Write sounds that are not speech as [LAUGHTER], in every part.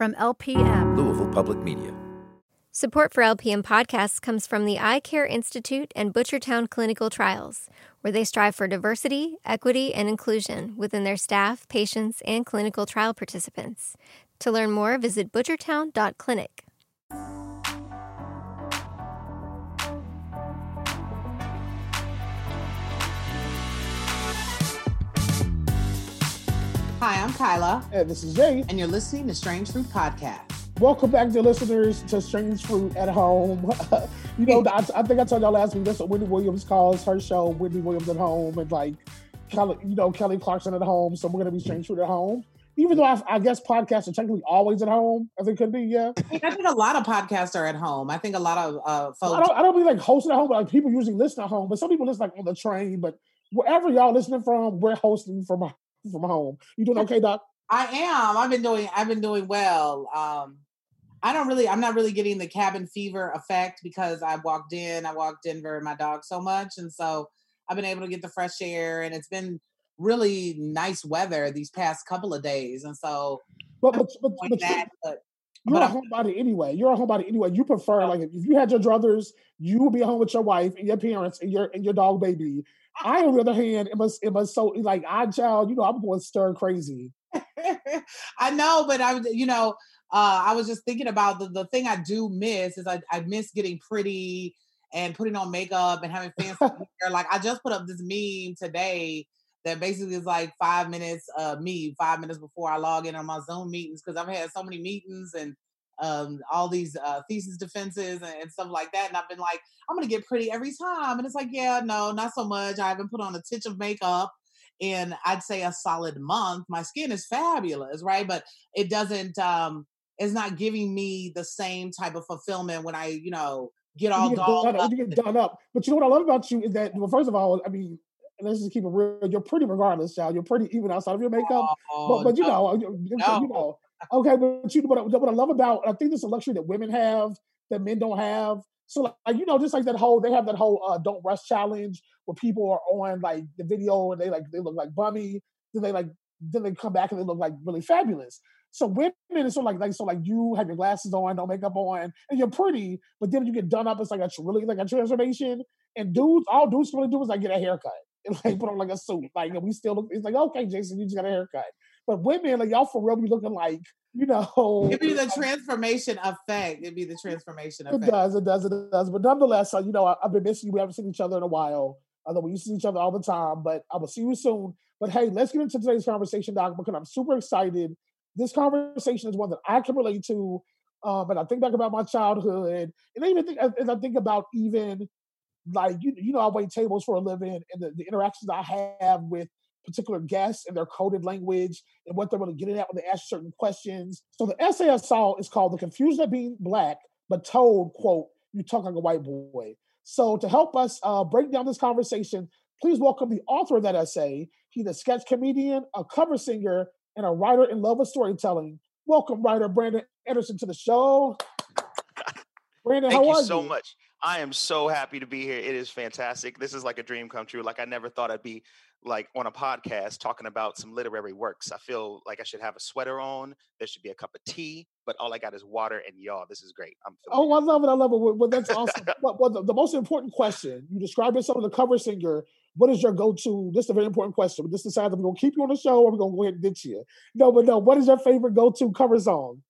From LPM, Louisville Public Media. Support for LPM podcasts comes from the Eye Care Institute and Butchertown Clinical Trials, where they strive for diversity, equity, and inclusion within their staff, patients, and clinical trial participants. To learn more, visit butchertown.clinic. Hi, I'm Kyla. And this is Jay. And you're listening to Strange Fruit Podcast. Welcome back, to listeners, to Strange Fruit at Home. [LAUGHS] you know, I, I, think I told y'all last week that's what Wendy Williams calls her show, Wendy Williams at Home, and like, Kelly, you know, Kelly Clarkson at home. So we're going to be Strange Fruit at Home. Even though I, I, guess podcasts are technically always at home, as it could be, yeah. I think a lot of podcasts are at home. I think a lot of uh, folks. I don't, I don't mean like hosting at home, but like people usually listen at home. But some people listen like on the train. But wherever y'all listening from, we're hosting from from home. You doing okay, Doc? I am. I've been doing. I've been doing well. Um, I don't really. I'm not really getting the cabin fever effect because I walked in. I walked Denver and my dog so much, and so I've been able to get the fresh air, and it's been really nice weather these past couple of days, and so. But but but, but, that, but you're but a homebody anyway. You're a homebody anyway. You prefer like if you had your druthers, you would be home with your wife and your parents and your and your dog baby. I, on the other hand, it must it must so like I child, you know, I'm going stir crazy. [LAUGHS] I know, but I you know, uh, I was just thinking about the, the thing I do miss is I, I miss getting pretty and putting on makeup and having fancy [LAUGHS] hair. Like I just put up this meme today that basically is like five minutes uh me, five minutes before I log in on my Zoom meetings because I've had so many meetings and um, all these uh, thesis defenses and, and, stuff like that. And I've been like, I'm gonna get pretty every time. And it's like, yeah, no, not so much. I haven't put on a titch of makeup in I'd say a solid month. My skin is fabulous, right? But it doesn't um it's not giving me the same type of fulfillment when I, you know, get all you get done up. You get done up. But you know what I love about you is that well, first of all, I mean, let's just keep it real. You're pretty regardless, child. You're pretty even outside of your makeup. Oh, but but you no. know, you, no. you know, Okay, but you what I, what I love about I think this is a luxury that women have that men don't have. So like you know, just like that whole they have that whole uh, don't rush challenge where people are on like the video and they like they look like bummy, then they like then they come back and they look like really fabulous. So women is so like like so like you have your glasses on, no makeup on, and you're pretty, but then you get done up, it's like a really like a transformation. And dudes, all dudes to do is like get a haircut and [LAUGHS] like put on like a suit. Like and we still look. It's like okay, Jason, you just got a haircut. But women, like y'all for real be looking like, you know. It'd [LAUGHS] be the transformation effect. It'd be the transformation effect. It does, it does, it does. But nonetheless, uh, you know, I, have been missing you. We haven't seen each other in a while. Although we used to see each other all the time, but I will see you soon. But hey, let's get into today's conversation, Doc, because I'm super excited. This conversation is one that I can relate to. Um, and I think back about my childhood, and I even think as I think about even like you, you know, I wait tables for a living, and the, the interactions I have with particular guests and their coded language and what they're really getting at when they ask certain questions. So the essay I saw is called The Confusion of Being Black, but told, quote, you talk like a white boy. So to help us uh, break down this conversation, please welcome the author of that essay. He's a sketch comedian, a cover singer, and a writer in love with storytelling. Welcome, writer Brandon Anderson, to the show. Brandon, Thank you so you? much. I am so happy to be here. It is fantastic. This is like a dream come true. Like I never thought I'd be like on a podcast talking about some literary works. I feel like I should have a sweater on. There should be a cup of tea, but all I got is water and y'all. This is great. I'm oh, I love it. I love it. Well, that's awesome. [LAUGHS] well, well the, the, most important question you describe yourself as a cover singer. What is your go-to? This is a very important question. This decides decided we're gonna keep you on the show or we're gonna go ahead and ditch you. No, but no. What is your favorite go-to cover song?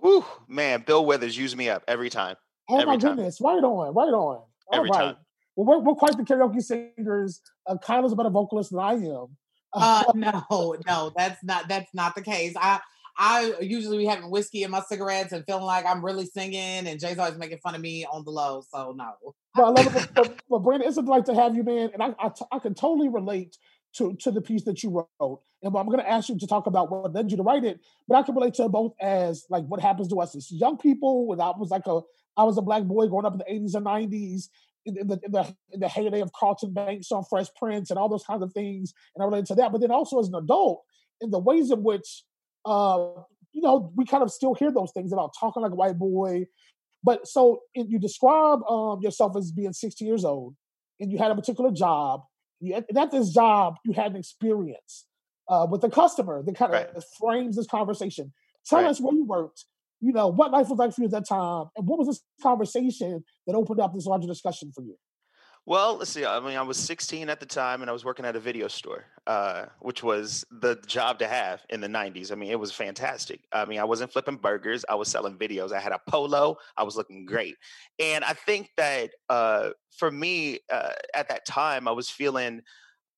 Woo, man, Bill Withers used me up every time. Oh every my time. goodness! Right on, right on. All every right. time. Well, we're, we're quite the karaoke singers. Uh, Kyla's a better vocalist than I am. [LAUGHS] Uh, no, no, that's not that's not the case. I I usually be having whiskey in my cigarettes and feeling like I'm really singing, and Jay's always making fun of me on the low. So no. But I love it. But, but Brandon, it's a delight to have you, man. And I, I, t- I can totally relate to to the piece that you wrote. And I'm going to ask you to talk about what led you to write it. But I can relate to both as like what happens to us as young people. When I was like a I was a black boy growing up in the 80s and 90s, in, the, in the the heyday of Carlton Banks on Fresh Prince and all those kinds of things, and I relate to that. But then also as an adult, in the ways in which uh, you know we kind of still hear those things about talking like a white boy. But so you describe um, yourself as being 60 years old, and you had a particular job. You, and at this job, you had an experience uh, with a customer that kind of right. frames this conversation. Tell right. us where you worked. You know what life was like for you at that time, and what was this conversation that opened up this larger discussion for you? Well, let's see. I mean, I was 16 at the time, and I was working at a video store, uh, which was the job to have in the 90s. I mean, it was fantastic. I mean, I wasn't flipping burgers; I was selling videos. I had a polo. I was looking great, and I think that uh, for me uh, at that time, I was feeling.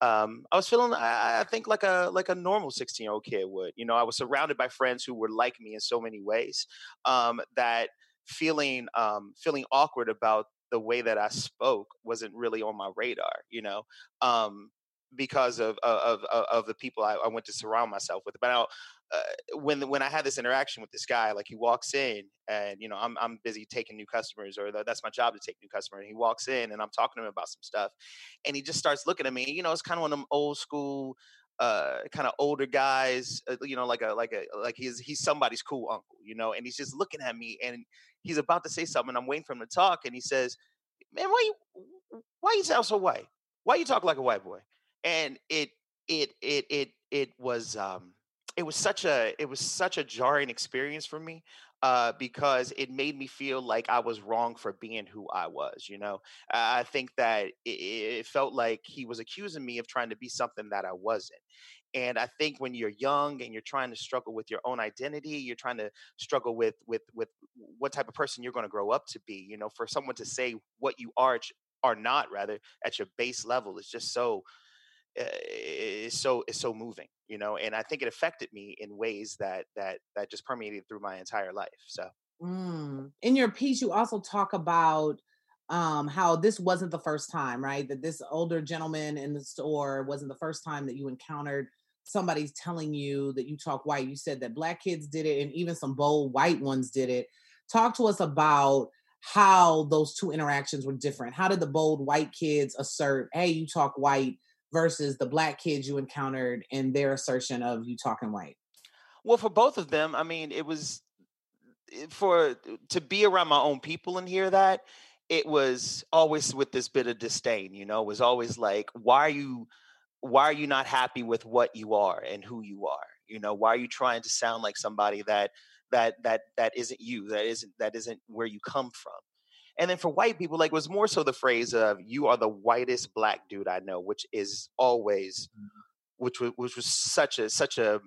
Um, I was feeling, I, I think, like a like a normal 16 year old kid would. You know, I was surrounded by friends who were like me in so many ways um, that feeling um, feeling awkward about the way that I spoke wasn't really on my radar, you know, um, because of, of, of of the people I, I, went to surround myself with. But now, uh, when when I had this interaction with this guy, like he walks in, and you know, I'm I'm busy taking new customers, or that's my job to take new customers. And he walks in, and I'm talking to him about some stuff, and he just starts looking at me. You know, it's kind of one of them old school uh kind of older guys uh, you know like a like a like he's he's somebody's cool uncle you know and he's just looking at me and he's about to say something. I'm waiting for him to talk, and he says, "Man, why you why you sound so white? Why you talk like a white boy?" And it it it it it was um it was such a it was such a jarring experience for me uh, because it made me feel like I was wrong for being who I was. You know, I think that it, it, felt like he was accusing me of trying to be something that I wasn't. And I think when you're young and you're trying to struggle with your own identity, you're trying to struggle with with with what type of person you're going to grow up to be. You know, for someone to say what you are are not rather at your base level is just so uh, is so is so moving you know and i think it affected me in ways that that that just permeated through my entire life so mm. in your piece you also talk about um how this wasn't the first time right that this older gentleman in the store wasn't the first time that you encountered somebody's telling you that you talk white. You said that black kids did it and even some bold white ones did it. Talk to us about how those two interactions were different. How did the bold white kids assert, hey, you talk white, versus the black kids you encountered and their assertion of you talking white? Well, for both of them, I mean, it was for to be around my own people and hear that, it was always with this bit of disdain, you know, it was always like, why are you why are you not happy with what you are and who you are? You know why are you trying to sound like somebody that that that that isn't you that isn't that isn't where you come from and then for white people like was more so the phrase of you are the whitest black dude i know which is always mm-hmm. which was which was such a such a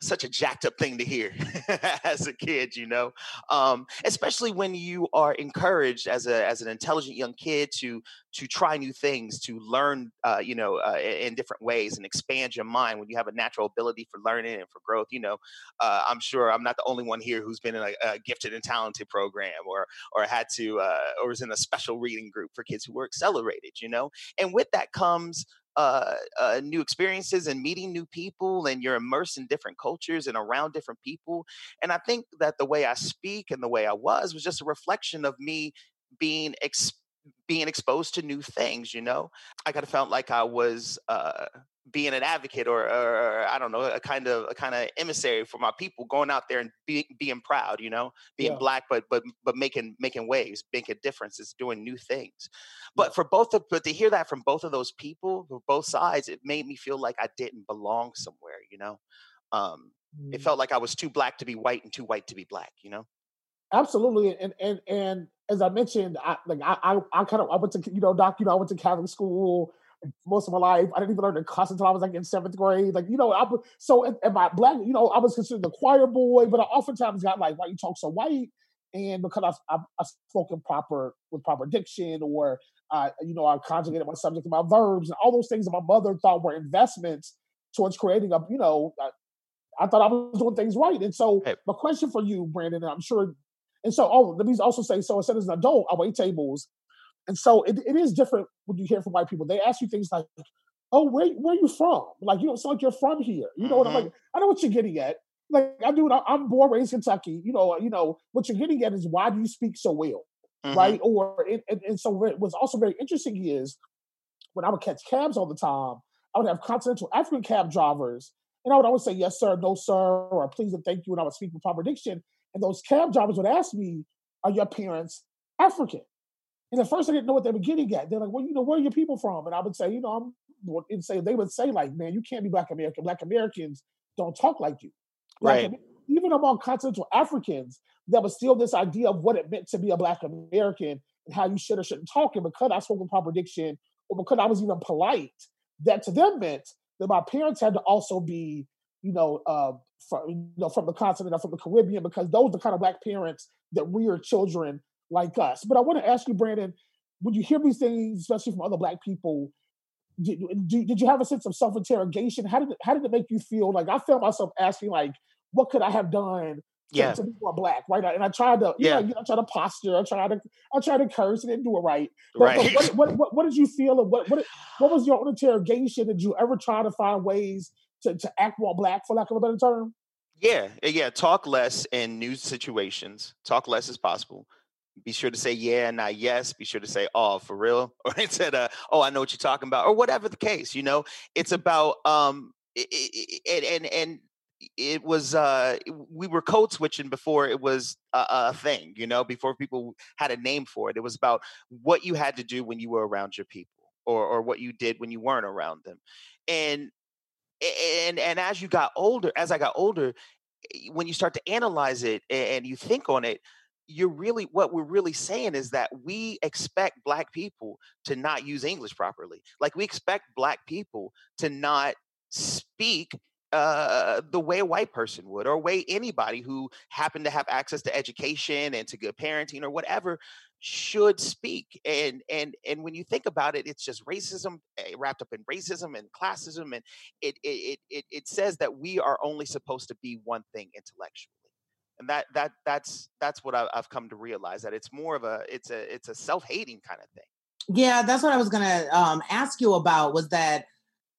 such a jacked up thing to hear [LAUGHS] as a kid, you know, um, especially when you are encouraged as a as an intelligent young kid to to try new things, to learn, uh, you know, uh, in different ways and expand your mind. When you have a natural ability for learning and for growth, you know, uh, I'm sure I'm not the only one here who's been in a, a gifted and talented program or or had to uh, or was in a special reading group for kids who were accelerated, you know, and with that comes uh, uh, new experiences and meeting new people and you're immersed in different cultures and around different people and i think that the way i speak and the way i was was just a reflection of me being ex- being exposed to new things you know? I kind of felt like i was uh, being an advocate or, or, I don't know, a kind of a kind of emissary for my people, going out there and be, being proud, you know, being yeah. black, but but but making making waves, making differences, doing new things. But for both of but to hear that from both of those people, for both sides, it made me feel like I didn't belong somewhere, you know. Um, mm. It felt like I was too black to be white and too white to be black, you know. Absolutely, and and and as I mentioned, I like I I, I kind of I went to you know doc you know I went to Catholic school most of my life. I didn't even learn to cuss until I was like in seventh grade. Like, you know, I so and my black, you know, I was considered the choir boy, but I oftentimes got like, why you talk so white? And because I, I, I spoken proper with proper diction, or uh, you know, I conjugated my subject and my verbs, and all those things that my mother thought were investments towards creating a, you know, I, I thought I was doing things right. And so, hey. my question for you, Brandon, and I'm sure, and so, oh, let me also say, so I said as an adult, I wait tables and so it, it is different when you hear from white people. They ask you things like, "Oh, where where are you from?" Like you don't sound like you're from here. You know mm-hmm. what I'm like? Mm-hmm. I know what you're getting at. Like I do. I'm born raised in Kentucky. You know. You know what you're getting at is why do you speak so well, mm-hmm. right? Or and, and, and so what's also very interesting is when I would catch cabs all the time, I would have continental African cab drivers, and I would always say yes sir, no sir, or please and thank you, and I would speak with proper diction. And those cab drivers would ask me, "Are your parents African?" And at first I didn't know what they were getting at. They're like, well, you know, where are your people from? And I would say, you know, I'm and say they would say, like, man, you can't be black American. Black Americans don't talk like you. Black right. even among continental Africans, there was still this idea of what it meant to be a Black American and how you should or shouldn't talk. And because I spoke with proper diction, or because I was even polite, that to them meant that my parents had to also be, you know, uh, from, you know, from the continent or from the Caribbean, because those are the kind of Black parents that rear children like us. But I want to ask you, Brandon, when you hear these things, especially from other Black people, did, did, did you have a sense of self interrogation? How did it, how did it make you feel? Like I found myself asking, like, what could I have done to, yeah. to be more black, right? And I tried to, yeah, know, I tried to posture, I tried to, I tried to curse, and didn't do it right. But, right. But what, what, [LAUGHS] what, what, did you feel? And what, what, what was your own interrogation? Did you ever try to find ways to, to act more black, for lack of a better term? Yeah, yeah. Talk less in new situations. Talk less as possible be sure to say yeah, not yes. Be sure to say oh for real, [LAUGHS] or instead of oh I know what you're talking about, or whatever the case. You know, it's about um and and and it was uh we were code switching before it was a, a, thing you know before people had a name for it it was about what you had to do when you were around your people or or what you did when you weren't around them and and and as you got older as i got older when you start to analyze it and you think on it you're really what we're really saying is that we expect black people to not use english properly. Like we expect black people to not speak uh, the way a white person would or way anybody who happened to have access to education and to good parenting or whatever should speak. And and and when you think about it it's just racism eh, wrapped up in racism and classism and it it it, it says that we are only supposed to be one thing intellectually and that that that's that's what I've come to realize that it's more of a it's a it's a self-hating kind of thing yeah that's what i was gonna um, ask you about was that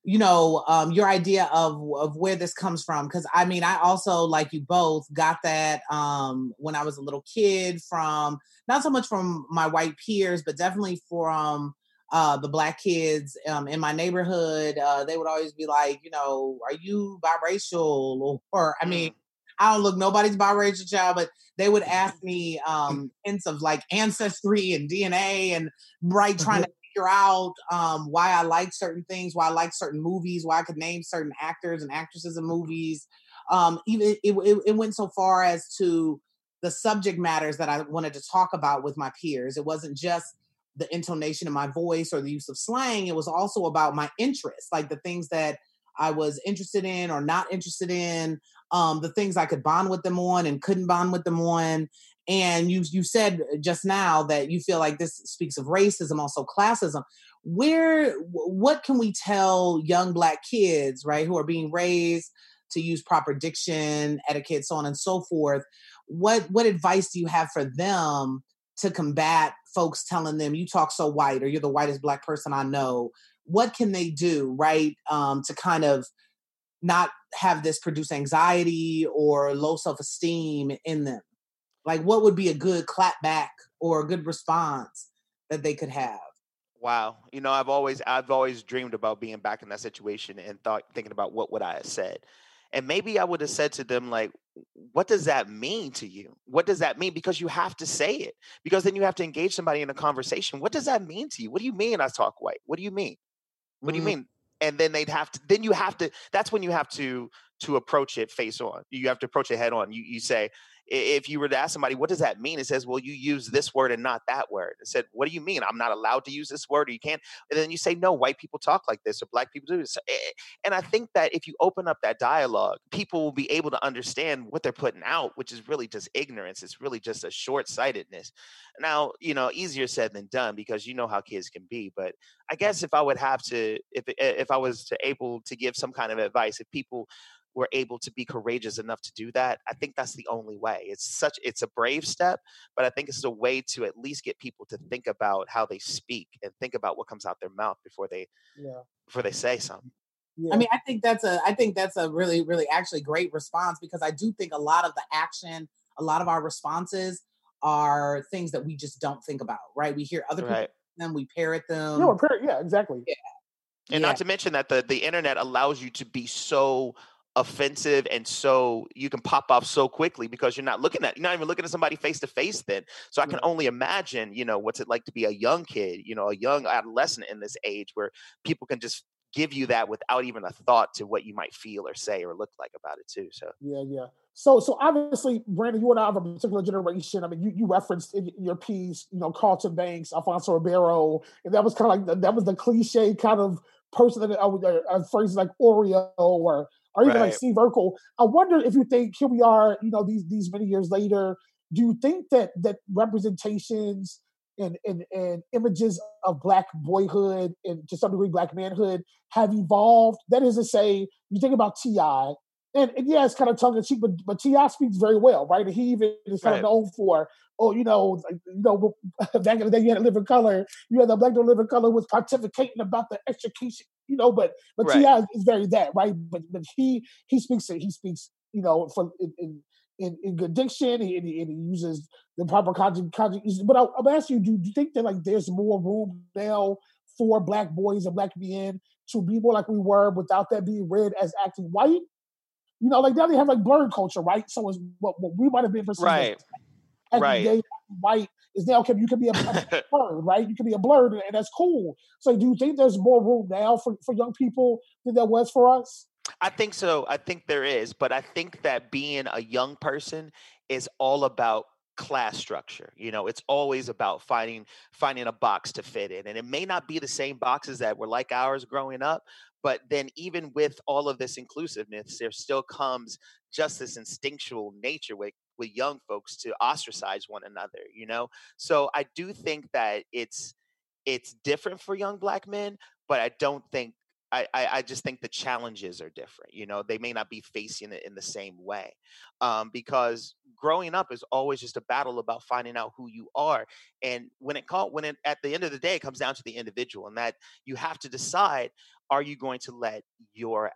you know um, your idea of of where this comes from because i mean i also like you both got that um, when i was a little kid from not so much from my white peers but definitely from uh, the black kids um, in my neighborhood uh, they would always be like you know are you biracial or, or i mean mm. I don't look nobody's biracial child, but they would ask me um [LAUGHS] hints of like ancestry and DNA and right trying mm-hmm. to figure out um why I like certain things, why I like certain movies, why I could name certain actors and actresses in movies. Um, even it, it, it went so far as to the subject matters that I wanted to talk about with my peers. It wasn't just the intonation of my voice or the use of slang. It was also about my interests, like the things that I was interested in or not interested in, um, the things I could bond with them on and couldn't bond with them on. And you you said just now that you feel like this speaks of racism, also classism. Where what can we tell young black kids, right, who are being raised to use proper diction, etiquette, so on and so forth? What what advice do you have for them to combat folks telling them you talk so white or you're the whitest black person I know? What can they do, right, um, to kind of not have this produce anxiety or low self esteem in them? Like, what would be a good clap back or a good response that they could have? Wow, you know, I've always I've always dreamed about being back in that situation and thought thinking about what would I have said. And maybe I would have said to them like what does that mean to you? What does that mean? Because you have to say it. Because then you have to engage somebody in a conversation. What does that mean to you? What do you mean I talk white? What do you mean? What do you mm-hmm. mean? And then they'd have to then you have to that's when you have to to approach it face on. You have to approach it head on. You you say if you were to ask somebody, what does that mean? It says, well, you use this word and not that word. It said, what do you mean? I'm not allowed to use this word or you can't. And then you say, no, white people talk like this or black people do this. Eh, and I think that if you open up that dialogue, people will be able to understand what they're putting out, which is really just ignorance. It's really just a short sightedness. Now, you know, easier said than done because you know how kids can be. But I guess if I would have to, if, if I was to able to give some kind of advice, if people were able to be courageous enough to do that i think that's the only way it's such it's a brave step but i think it's a way to at least get people to think about how they speak and think about what comes out their mouth before they yeah. before they say something yeah. I mean, I think that's a I think that's a really, really actually great response because I do think a lot of the action, a lot of our responses are things that we just don't think about, right? We hear other right. people them, we parrot them. No, parrot, yeah, exactly. Yeah. And yeah. not to mention that the the internet allows you to be so offensive and so you can pop off so quickly because you're not looking at you're not even looking at somebody face to face then. So i can only imagine you know what's it like to be a young kid you know a young adolescent in this age where people can just give you that without even a thought to what you might feel or say or look like about it too so. Yeah yeah. So, so obviously, Brandon, you and I have a particular generation. I mean, you, you referenced in your piece, you know, Carlton Banks, Alfonso Ribeiro, and that was kind of like the, that was the cliche kind of person that I uh, uh, phrases like Oreo or or even right. like Steve Urkel. I wonder if you think here we are, you know, these these many years later. Do you think that that representations and, and, and images of black boyhood and to some degree black manhood have evolved? That is to say, you think about T.I., and, and, yeah, it's kind of tongue in cheek, but but T.I. speaks very well, right? And he even is kind right. of known for, oh, you know, like, you know, [LAUGHS] back in the day, you had to live in color. You had the black to live in color was pontificating about the education, you know. But but right. T.I. is very that, right? But but he he speaks it. He speaks, you know, for in, in in, in good diction and he, and he, uses the proper conjugate. conjugate but I, I'm asking you, do, do you think that like there's more room now for black boys and black men to be more like we were without that being read as acting white? You know, like now they have like blurred culture, right? So it's what, what we might have been perceived right. as right. gay, white is now okay. You can be a, a [LAUGHS] blurred, right? You can be a blurred, and, and that's cool. So, do you think there's more room now for, for young people than there was for us? I think so. I think there is, but I think that being a young person is all about class structure you know it's always about finding finding a box to fit in and it may not be the same boxes that were like ours growing up but then, even with all of this inclusiveness, there still comes just this instinctual nature with, with young folks to ostracize one another, you know? So I do think that it's it's different for young black men, but I don't think I, I, just think the challenges are different. You know, they may not be facing it in the same way, um, because growing up is always just a battle about finding out who you are. And when it call when it at the end of the day, it comes down to the individual, and that you have to decide: Are you going to let your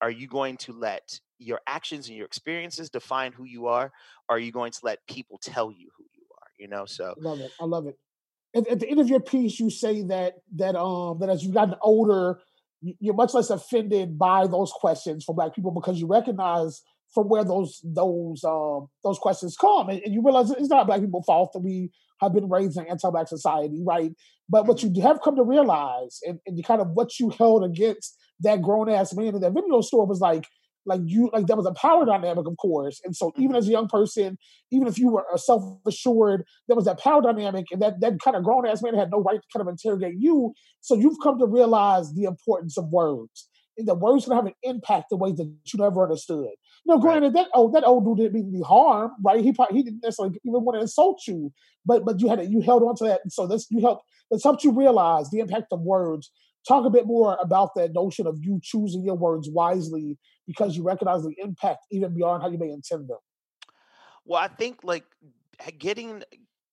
are you going to let your actions and your experiences define who you are? Or are you going to let people tell you who you are? You know, so I love it. I love it. At, at the end of your piece, you say that that um that as you've gotten older you're much less offended by those questions from black people because you recognize from where those those um those questions come and, and, you realize it's not black people's fault that we have been raised in anti-black society right but what mm-hmm. you have come to realize and, and kind of what you held against that grown-ass man in that video store was like like you like there was a power dynamic of course. And so even mm-hmm. as a young person even if you were self-assured there was that power dynamic and that that kind of grown-ass man had no right to kind of interrogate you. So you've come to realize the importance of words and that words can have an impact in ways that you never understood. You know granted right. that oh that old dude didn't mean any harm right? He probably he didn't necessarily even want to insult you but but you had to, you held on to that and so this you helped this helped you realize the impact of words. Talk a bit more about that notion of you choosing your words wisely because you recognize the impact even beyond how you may intend them. Well, I think like getting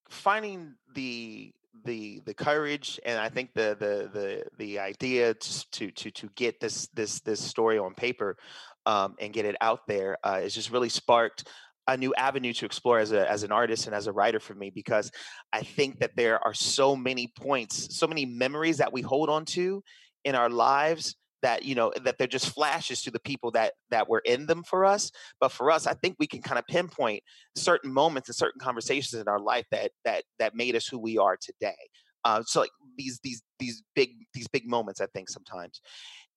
finding the the the courage and I think the the the the idea to to to get this this this story on paper um, and get it out there uh, is just really sparked a new avenue to explore as a as an artist and as a writer for me because I think that there are so many points, so many memories that we hold on to in our lives that you know that they're just flashes to the people that that were in them for us but for us i think we can kind of pinpoint certain moments and certain conversations in our life that that that made us who we are today. Uh, so like these these these big these big moments i think sometimes.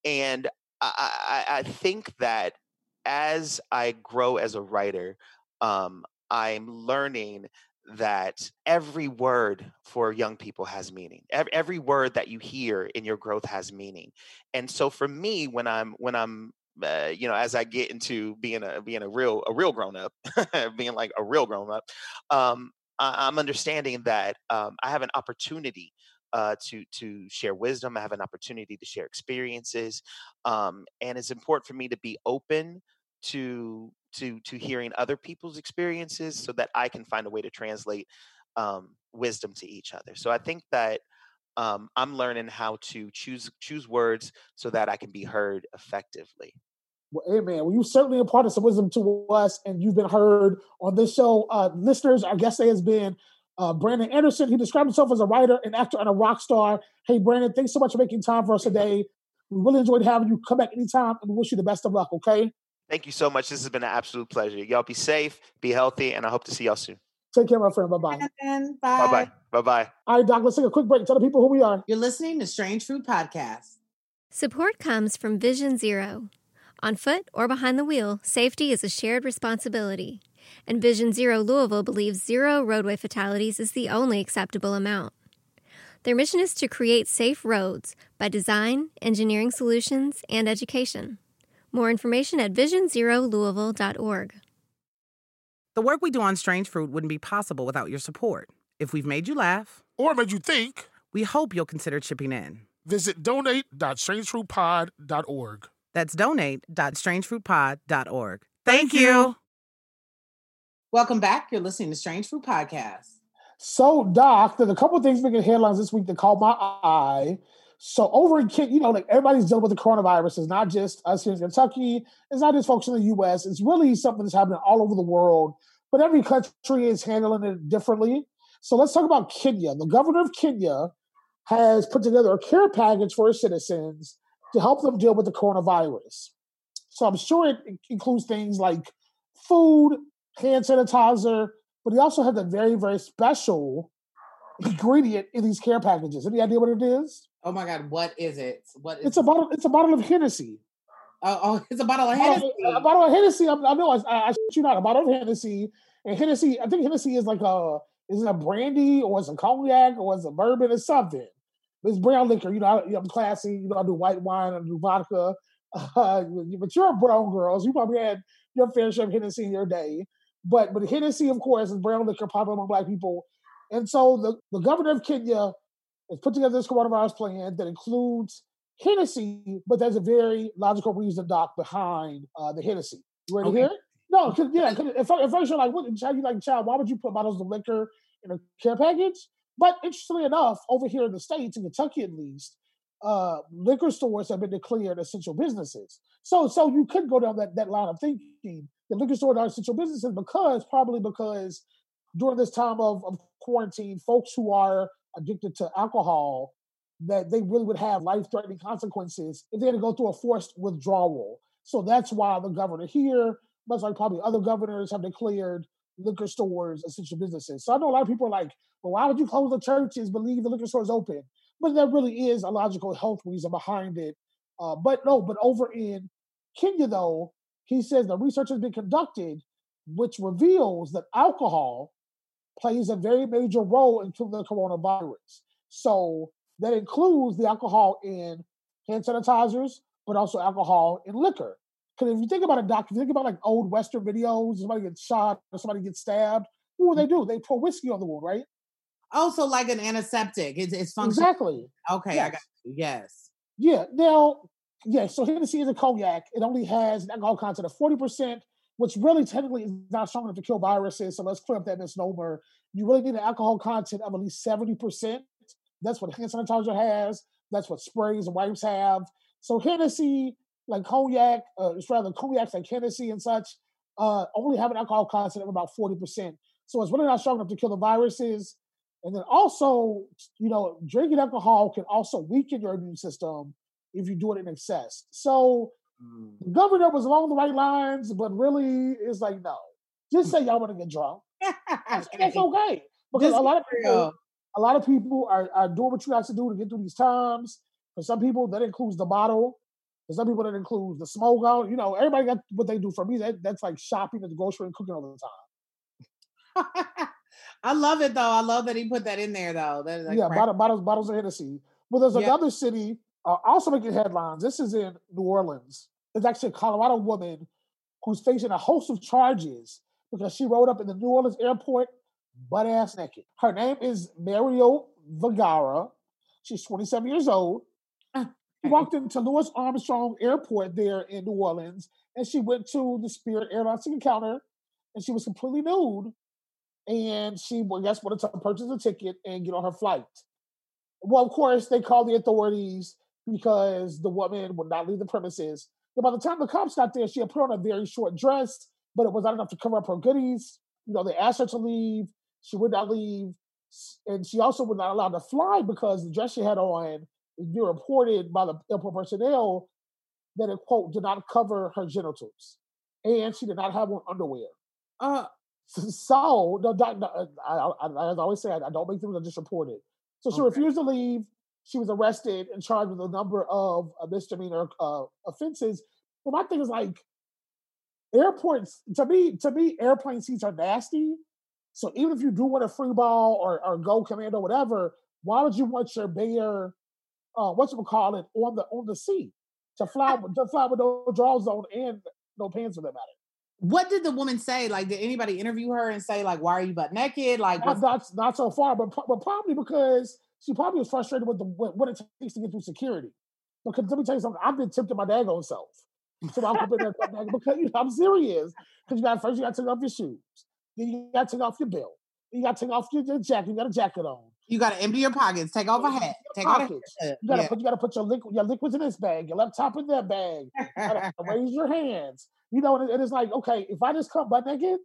And i i, I think that as i grow as a writer um, i'm learning that every word for young people has meaning. Every, word that you hear in your growth has meaning. And so for me when i'm when i'm uh, you know as i get into being a being a real a real grown up [LAUGHS] being like a real grown up um, I, am understanding that um, i have an opportunity uh, to to share wisdom. I have an opportunity to share experiences um, and it's important for me to be open to to to hearing other people's experiences so that I can find a way to translate um, wisdom to each other. So I think that um, I'm learning how to choose choose words so that I can be heard effectively. Well, man, well, you certainly imparted some wisdom to us, and you've been heard on this show. Uh, listeners, our guest today has been uh, Brandon Anderson. He described himself as a writer, an actor, and a rock star. Hey, Brandon, thanks so much for making time for us today. We really enjoyed having you. Come back anytime, and we wish you the best of luck. Okay. Thank you so much. This has been an absolute pleasure. Y'all be safe, be healthy, and I hope to see y'all soon. Take care, my friend. Bye bye. Bye bye. Bye bye. All right, Doc, let's take a quick break. And tell the people who we are. You're listening to Strange Fruit Podcast. Support comes from Vision Zero. On foot or behind the wheel, safety is a shared responsibility. And Vision Zero Louisville believes zero roadway fatalities is the only acceptable amount. Their mission is to create safe roads by design, engineering solutions, and education. More information at visionzerolouisville.org. The work we do on Strange Fruit wouldn't be possible without your support. If we've made you laugh or made you think, we hope you'll consider chipping in. Visit donate.strangefruitpod.org. That's donate.strangefruitpod.org. Thank you. Welcome back. You're listening to Strange Fruit Podcast. So, Doc, there's a couple of things making headlines this week that caught my eye. So, over in Kent, you know, like everybody's dealing with the coronavirus. It's not just us here in Kentucky. It's not just folks in the U.S. It's really something that's happening all over the world. But every country is handling it differently. So, let's talk about Kenya. The governor of Kenya has put together a care package for his citizens to help them deal with the coronavirus. So, I'm sure it includes things like food, hand sanitizer, but he also has a very, very special ingredient in these care packages. Any idea what it is? Oh my God, what is it? What is it's a bottle. It's a bottle of Hennessy. Oh, oh [LAUGHS] it's a bottle of Hennessy. A, a bottle of Hennessy. I, I know. I, I, I you not. A bottle of Hennessy. And Hennessy. I think Hennessy is like a. Is it a brandy or is it cognac or is it bourbon or something? It's brown liquor. You know, I, am classy. You know, I do white wine. I do vodka. [LAUGHS] Uh, but you're a brown girl, so you probably had your fair share of Hennessy in your day. But but Hennessy, of course, is brown liquor popular among black people. And so the, the governor of Kenya has put together this coronavirus plan that includes Hennessy, but there's a very logical reason, Doc, behind uh, the Hennessy. You ready okay. to hear it? No, cause, yeah. Cause at, at first you're like, what? Child, you like, child, why would you put bottles of liquor in a care package? But interestingly enough, over here in the states, in Kentucky at least, uh, liquor stores have been declared essential businesses. So, so you could go down that, that line of thinking the liquor stores are essential businesses because probably because during this time of, of quarantine, folks who are addicted to alcohol that they really would have life-threatening consequences if they had to go through a forced withdrawal. So that's why the governor here, much like probably other governors, have declared liquor stores essential businesses. So I know a lot of people are like, well, why would you close the churches, believe the liquor stores open? But there really is a logical health reason behind it. Uh, but no, but over in Kenya, though, he says the research has been conducted, which reveals that alcohol plays a very major role into the coronavirus. So that includes the alcohol in hand sanitizers, but also alcohol in liquor. Because if you think about a doc, if you think about like old Western videos, somebody gets shot or somebody gets stabbed, what do they do? They pour whiskey on the wound, right? Oh, also, like an antiseptic. It's, it's functional. Exactly. Okay, yes. I got you. Yes. Yeah. Now, yeah, so Hennessy is a cognac. It only has an alcohol content of 40%, which really technically is not strong enough to kill viruses. So let's clear up that misnomer. You really need an alcohol content of at least 70%. That's what hand sanitizer has. That's what sprays and wipes have. So Hennessy, like cognac, uh, it's rather cognacs like Hennessy and such, uh, only have an alcohol content of about 40%. So it's really not strong enough to kill the viruses. And then also, you know, drinking alcohol can also weaken your immune system if you do it in excess. So mm. the governor was along the right lines, but really it's like, no, just say y'all want to get drunk. that's, [LAUGHS] okay. Because just a lot of people, a lot of people are, are doing what you have to do to get through these times. For some people, that includes the bottle. For some people, that includes the smoke out. You know, everybody got what they do. For me, that, that's like shopping at the grocery and cooking all the time. [LAUGHS] I love it though. I love that he put that in there though. That like yeah, bottles, bottles, bottles of Hennessy. Well, there's yeah. another city uh, also making headlines. This is in New Orleans. There's actually a Colorado woman who's facing a host of charges because she rode up in the New Orleans airport butt ass naked. Her name is Mario Vergara. She's 27 years old. She walked into Louis Armstrong Airport there in New Orleans and she went to the Spirit Airlines ticket counter and she was completely nude. And she, well, guess wanted to purchase a ticket and get on her flight. Well, of course, they called the authorities because the woman would not leave the premises. But by the time the cops got there, she had put on a very short dress, but it was not enough to cover up her goodies. You know, they asked her to leave. She would not leave. And she also was not allowed to fly because the dress she had on is being reported by the airport personnel that it, quote, did not cover her genitals. And she did not have on underwear. Uh, so, no, no, I, I, I, as I always say, I, I don't make things I just reported. So she okay. refused to leave she was arrested and charged with a number of uh, misdemeanor uh, offenses. But my thing is like airports to me, to me, airplane seats are nasty. So even if you do want a free ball or, or go commando, whatever, why would you want your bear, uh, what you call it, on the on the seat to fly to fly with no drawers on and no pants for that matter? What did the woman say? Like, did anybody interview her and say, like, why are you butt naked? Like, not, not, not so far, but but probably because she probably was frustrated with the what it takes to get through security. Because let me tell you something, I've been tempted my daggone self. So that bag because you know, I'm serious. Because you got first you got to take off your shoes, then you got to take off your belt, then you got to take off your, your jacket. You got a jacket on. You got to empty your pockets. Take off a hat. Take off a hat. You got to yeah. put you got to put your liquid your liquids in this bag. Your laptop in that bag. You [LAUGHS] raise your hands. You know, and it's like okay, if I just come butt naked,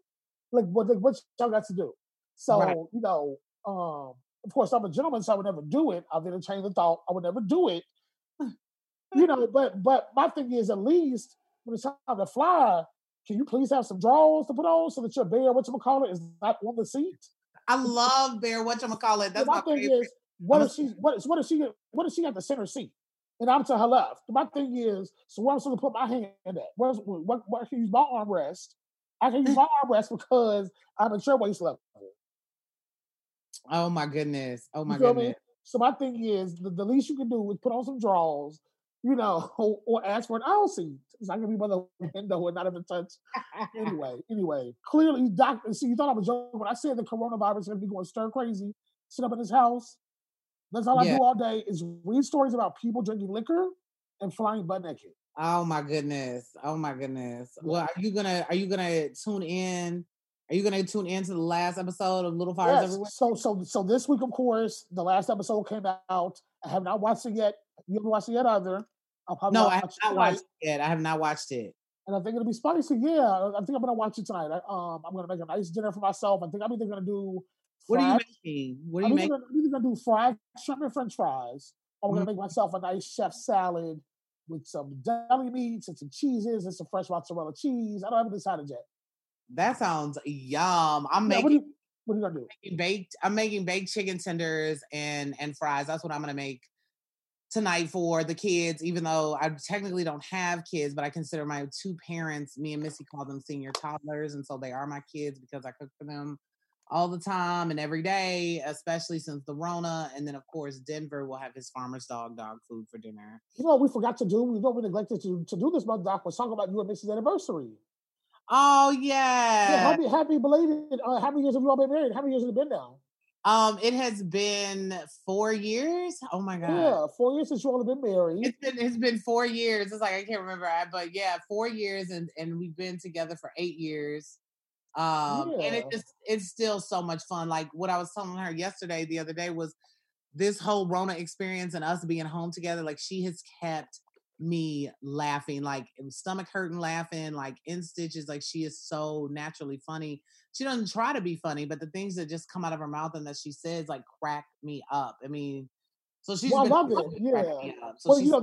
like what like, what y'all got to do? So right. you know, um, of course, I'm a gentleman, so I would never do it. I've entertained the thought I would never do it. [LAUGHS] you know, but but my thing is at least when it's time to fly, can you please have some drawers to put on so that your bear, what you call it, is not on the seat? I love bear, what you call it. That's my, my thing favorite. is what if she what is what if she what if she at the center seat? And I'm to her left. My thing is, so where I'm supposed to put my hand at? Where's what, what I can use my armrest? I can use my armrest because I'm in shirt waist level. Oh my goodness. Oh my goodness. So my thing is the, the least you can do is put on some drawers, you know, [LAUGHS] or, or ask for an aisle seat. not gonna be by the [LAUGHS] window and not even touch. anyway, [LAUGHS] anyway, clearly, doctor. See, you thought I was joking when I said the coronavirus is going to be going stir crazy. Sit up in his house. That's all yeah. I do all day is read stories about people drinking liquor and flying butt naked. Oh my goodness! Oh my goodness! Well, are you gonna are you gonna tune in are you going to tune into the last episode of Little Fires yes. Everywhere? So, so, so this week, of course, the last episode came out. I have not watched it yet. You haven't watched it yet either. no, I have not watched it yet. I have not watched it. And I think it'll be spicy. Yeah, I think I'm going to watch it tonight. I, um, I'm going to make a nice dinner for myself. I think I'm either going to do. Fried, what are you making? What are you I'm making? Either, I'm either going to do fried shrimp and French fries, or I'm mm-hmm. going to make myself a nice chef salad with some deli meats and some cheeses and some fresh mozzarella cheese. I don't have decided yet. That sounds yum. I'm yeah, making. What, you, what are you gonna do? Making baked. I'm making baked chicken tenders and and fries. That's what I'm gonna make tonight for the kids. Even though I technically don't have kids, but I consider my two parents. Me and Missy call them senior toddlers, and so they are my kids because I cook for them all the time and every day, especially since the Rona. And then, of course, Denver will have his farmer's dog dog food for dinner. You know, we forgot to do, we don't we neglected to, to do this month, Doc, was talking about you and Missy's anniversary. Oh yeah. yeah happy, happy belated. Uh, how many years have you all been married? How many years has it been now? Um, it has been four years. Oh my god. Yeah, four years since you all have been married. It's been it's been four years. It's like I can't remember, but yeah, four years, and and we've been together for eight years. Um, yeah. and it just it's still so much fun. Like what I was telling her yesterday, the other day was this whole Rona experience and us being home together. Like she has kept me laughing, like stomach hurting, laughing, like in stitches. Like she is so naturally funny. She doesn't try to be funny, but the things that just come out of her mouth and that she says like crack me up. I mean, so she's. Well, I love it. Yeah. So well, you know,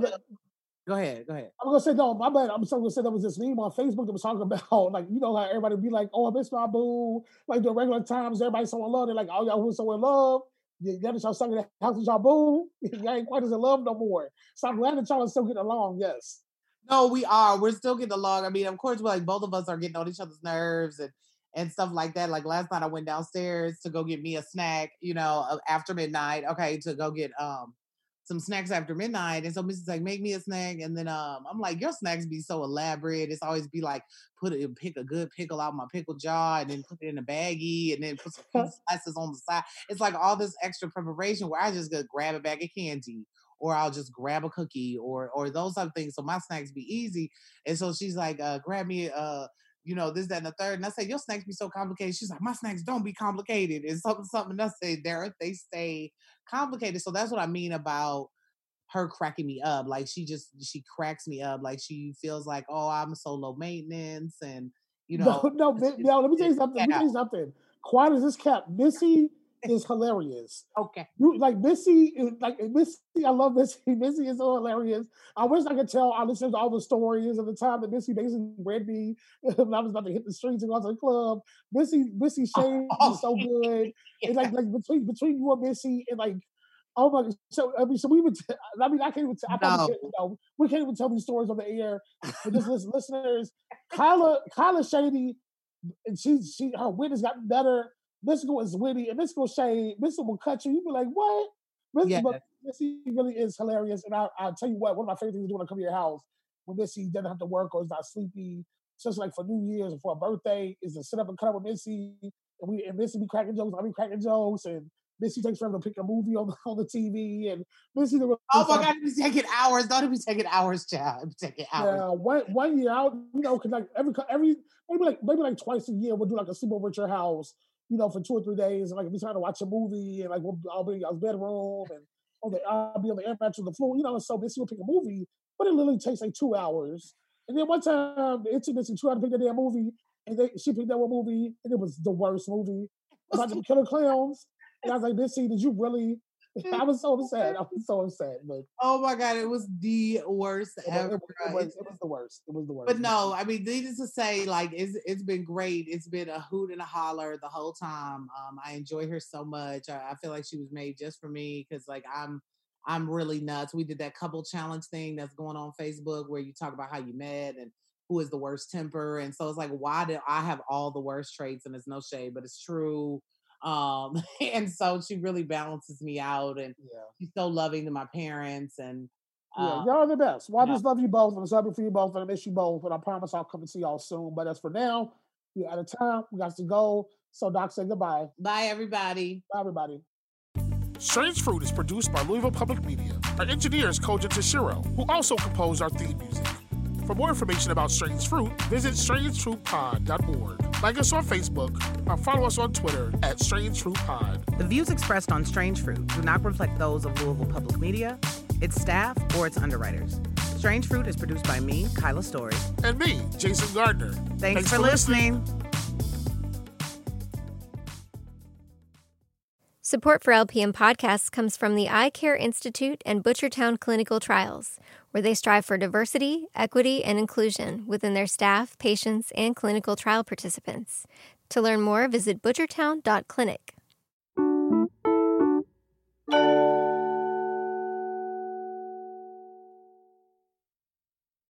go ahead. Go ahead. I'm gonna say no. My bad. I'm still gonna say there was this meme on Facebook that was talking [LAUGHS] about like you know how everybody be like, oh, I miss my boo. Like the regular times, everybody's so in love. They're like, oh, y'all who's so in love. You stuck in the house with y'all boo. Y'all ain't quite as in love no more. So I'm glad that y'all are still getting along. Yes. No, we are. We're still getting along. I mean, of course, we're like both of us are getting on each other's nerves and and stuff like that. Like last night, I went downstairs to go get me a snack. You know, after midnight. Okay, to go get um some snacks after midnight. And so Mrs. like, make me a snack. And then um, I'm like, your snacks be so elaborate. It's always be like, put it, pick a good pickle out my pickle jar and then put it in a baggie and then put some slices on the side. It's like all this extra preparation where I just go grab a bag of candy or I'll just grab a cookie or or those type of things. So my snacks be easy. And so she's like, uh, grab me uh you know, this, that, and the third. And I said, Your snacks be so complicated. She's like, My snacks don't be complicated. And something, something else say there they stay complicated. So that's what I mean about her cracking me up. Like she just she cracks me up. Like she feels like, oh, I'm so low maintenance and you know. [LAUGHS] No, no, no let me tell you something. Let me tell you something. Quiet as this cat, Missy is hilarious. Okay. Like Missy like Missy, I love Missy. [LAUGHS] Missy is so hilarious. I wish I could tell I listened to all the stories of the time that Missy basically read me [LAUGHS] when I was about to hit the streets and go to the club. Missy, Missy [LAUGHS] oh, Shane oh, is so good. Yeah. It's like like between between you and Missy and like Oh my! So I mean, so we would. T- I mean, I can't even. T- I no. you know, we can't even tell these stories on the air. But just listen, listeners, Kyla, Kyla Shady, and she, she, her wit has gotten better. Mystical is witty, and Mystical Shade, Mystical will cut you. You be like, what? Mystical, yes. Missy really is hilarious. And I, I'll tell you what, one of my favorite things to do when I come to your house when Missy doesn't have to work or is not sleepy, just like for New Year's or for a birthday, is to sit up and cut up with Missy. And we and Missy be cracking jokes, I be cracking jokes, and Missy takes forever to pick a movie on the, [LAUGHS] on the TV, and Missy. The, oh my God, it be taking hours. Don't it be taking hours, child? It be taking hours. Yeah, one one year out, you know, cause like every every maybe like maybe like twice a year we'll do like a sleepover at your house, you know, for two or three days, and like we trying to watch a movie, and like we'll, I'll be in our bedroom, and oh, on the I'll be on the air mattress on the floor, you know, and so Missy will pick a movie, but it literally takes like two hours. And then one time, it's Missy tried to pick the damn movie, and they, she picked that one movie, and it was the worst movie about the [LAUGHS] killer clowns. And I was like, Missy, did you really? [LAUGHS] I was so upset. I was so upset. But oh my god, it was the worst it ever. It, it, was, it, was, the worst. It was the worst. But no, I mean, needless to say, like it's it's been great. It's been a hoot and a holler the whole time. Um, I enjoy her so much. I, I feel like she was made just for me because like I'm I'm really nuts. We did that couple challenge thing that's going on Facebook where you talk about how you met and who is the worst temper. And so it's like, why do I have all the worst traits? And it's no shade, but it's true. Um, [LAUGHS] and so she really balances me out and yeah. she's so loving to my parents and yeah, uh, y'all are the best. Well, I just love you both. And I'm happy for you both, and I miss you both. And I promise I'll come and see y'all soon. But as for now, we're out of time. We got to go. So, Doc, say goodbye. Bye, everybody. Bye, everybody. Strange Fruit is produced by Louisville Public Media. Our engineer is Koja Tashiro, who also composed our theme music. For more information about Strange Fruit, visit strangefruitpod.org. Like us on Facebook or follow us on Twitter at Strange Fruit Pod. The views expressed on Strange Fruit do not reflect those of Louisville Public Media, its staff, or its underwriters. Strange Fruit is produced by me, Kaila Story. And me, Jaison Gardner. Thanks, Thanks for, for, listening. listening. Support for LPM podcasts comes from the Eye Care Institute and Butchertown Clinical Trials, where they strive for diversity, equity, and inclusion within their staff, patients, and clinical trial participants. To learn more, visit butchertown.clinic.